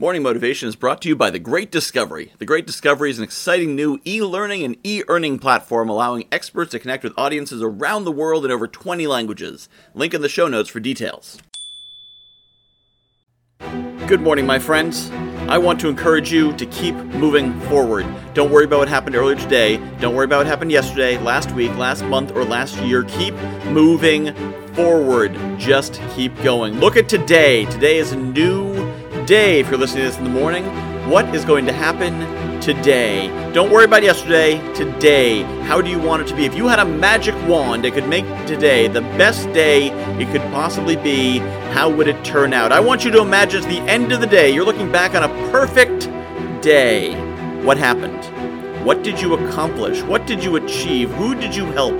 Morning Motivation is brought to you by The Great Discovery. The Great Discovery is an exciting new e learning and e earning platform allowing experts to connect with audiences around the world in over 20 languages. Link in the show notes for details. Good morning, my friends. I want to encourage you to keep moving forward. Don't worry about what happened earlier today. Don't worry about what happened yesterday, last week, last month, or last year. Keep moving forward. Just keep going. Look at today. Today is a new day, if you're listening to this in the morning, what is going to happen today? Don't worry about yesterday, today. How do you want it to be? If you had a magic wand that could make today the best day it could possibly be, how would it turn out? I want you to imagine the end of the day, you're looking back on a perfect day. What happened? What did you accomplish? What did you achieve? Who did you help?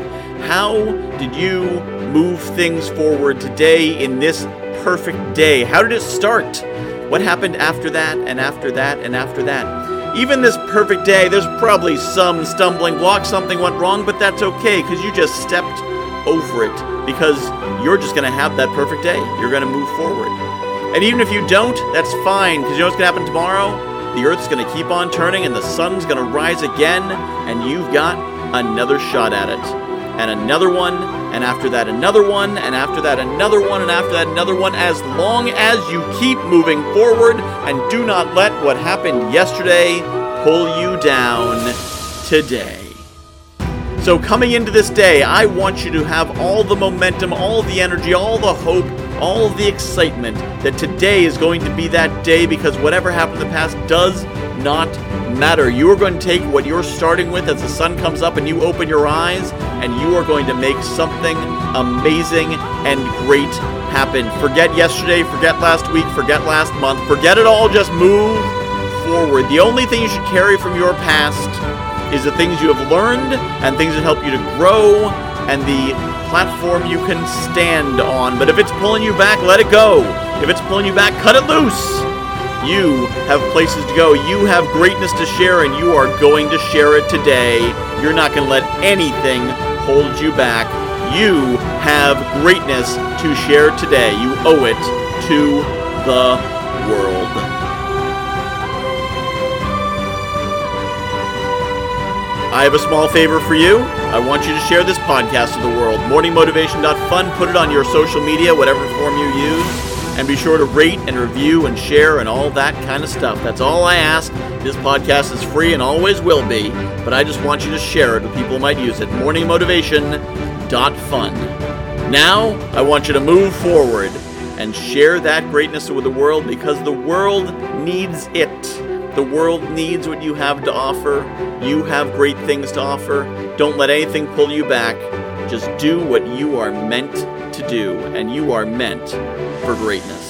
How did you move things forward today in this perfect day? How did it start? What happened after that, and after that, and after that? Even this perfect day, there's probably some stumbling block, something went wrong, but that's okay because you just stepped over it because you're just going to have that perfect day. You're going to move forward. And even if you don't, that's fine because you know what's going to happen tomorrow? The earth's going to keep on turning and the sun's going to rise again, and you've got another shot at it and another one, and after that another one, and after that another one, and after that another one, as long as you keep moving forward and do not let what happened yesterday pull you down today. So, coming into this day, I want you to have all the momentum, all the energy, all the hope, all the excitement that today is going to be that day because whatever happened in the past does not matter. You are going to take what you're starting with as the sun comes up and you open your eyes, and you are going to make something amazing and great happen. Forget yesterday, forget last week, forget last month, forget it all, just move forward. The only thing you should carry from your past is the things you have learned and things that help you to grow and the platform you can stand on. But if it's pulling you back, let it go. If it's pulling you back, cut it loose. You have places to go. You have greatness to share, and you are going to share it today. You're not going to let anything hold you back. You have greatness to share today. You owe it to the world. I have a small favor for you. I want you to share this podcast to the world. Morningmotivation.fun. Put it on your social media, whatever form you use. And be sure to rate and review and share and all that kind of stuff. That's all I ask. This podcast is free and always will be, but I just want you to share it with people who might use it. Morningmotivation.fun. Now, I want you to move forward and share that greatness with the world because the world needs it. The world needs what you have to offer. You have great things to offer. Don't let anything pull you back. Just do what you are meant to do, and you are meant for greatness.